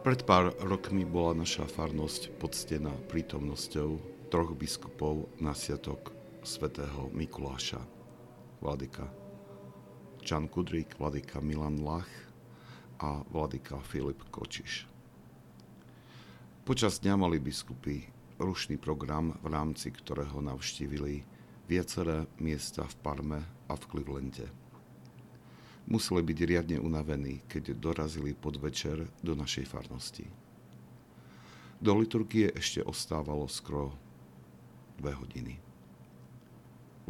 Pred pár rokmi bola naša farnosť poctená prítomnosťou troch biskupov na sviatok svätého Mikuláša. Vladyka Čan Kudrík, Vladyka Milan Lach a Vladyka Filip Kočiš. Počas dňa mali biskupy rušný program, v rámci ktorého navštívili viaceré miesta v Parme a v Clevelande. Museli byť riadne unavení, keď dorazili podvečer do našej farnosti. Do liturgie ešte ostávalo skoro dve hodiny.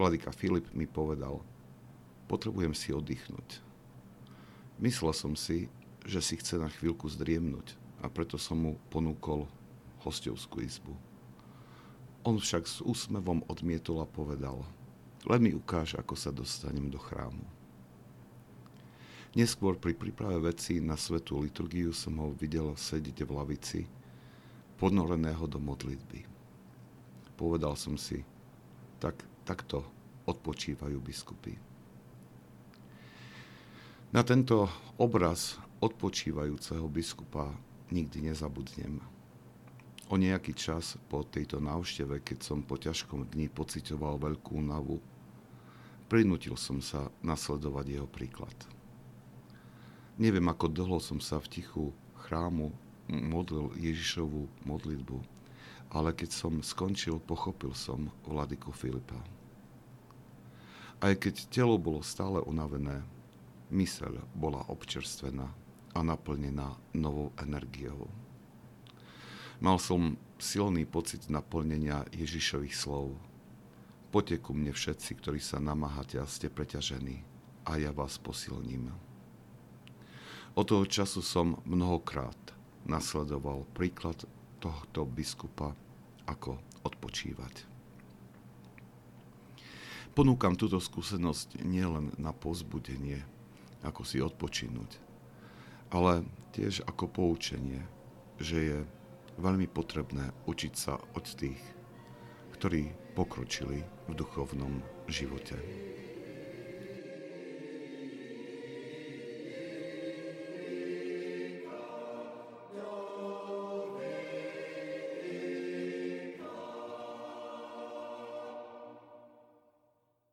Vladyka Filip mi povedal, potrebujem si oddychnúť. Myslel som si, že si chce na chvíľku zdriemnúť a preto som mu ponúkol hostovskú izbu. On však s úsmevom odmietol a povedal, len mi ukáž, ako sa dostanem do chrámu. Neskôr pri príprave veci na svetú liturgiu som ho videl sedieť v lavici, ponoreného do modlitby. Povedal som si, tak, takto odpočívajú biskupy. Na tento obraz odpočívajúceho biskupa nikdy nezabudnem. O nejaký čas po tejto návšteve, keď som po ťažkom dni pocitoval veľkú navu, prinútil som sa nasledovať jeho príklad. Neviem, ako dlho som sa v tichu chrámu modlil Ježišovú modlitbu, ale keď som skončil, pochopil som vladyku Filipa. Aj keď telo bolo stále unavené, myseľ bola občerstvená a naplnená novou energiou. Mal som silný pocit naplnenia Ježišových slov. Poďte ku mne všetci, ktorí sa namáhate a ste preťažení, a ja vás posilním. Od toho času som mnohokrát nasledoval príklad tohto biskupa, ako odpočívať. Ponúkam túto skúsenosť nielen na pozbudenie, ako si odpočinúť, ale tiež ako poučenie, že je veľmi potrebné učiť sa od tých, ktorí pokročili v duchovnom živote.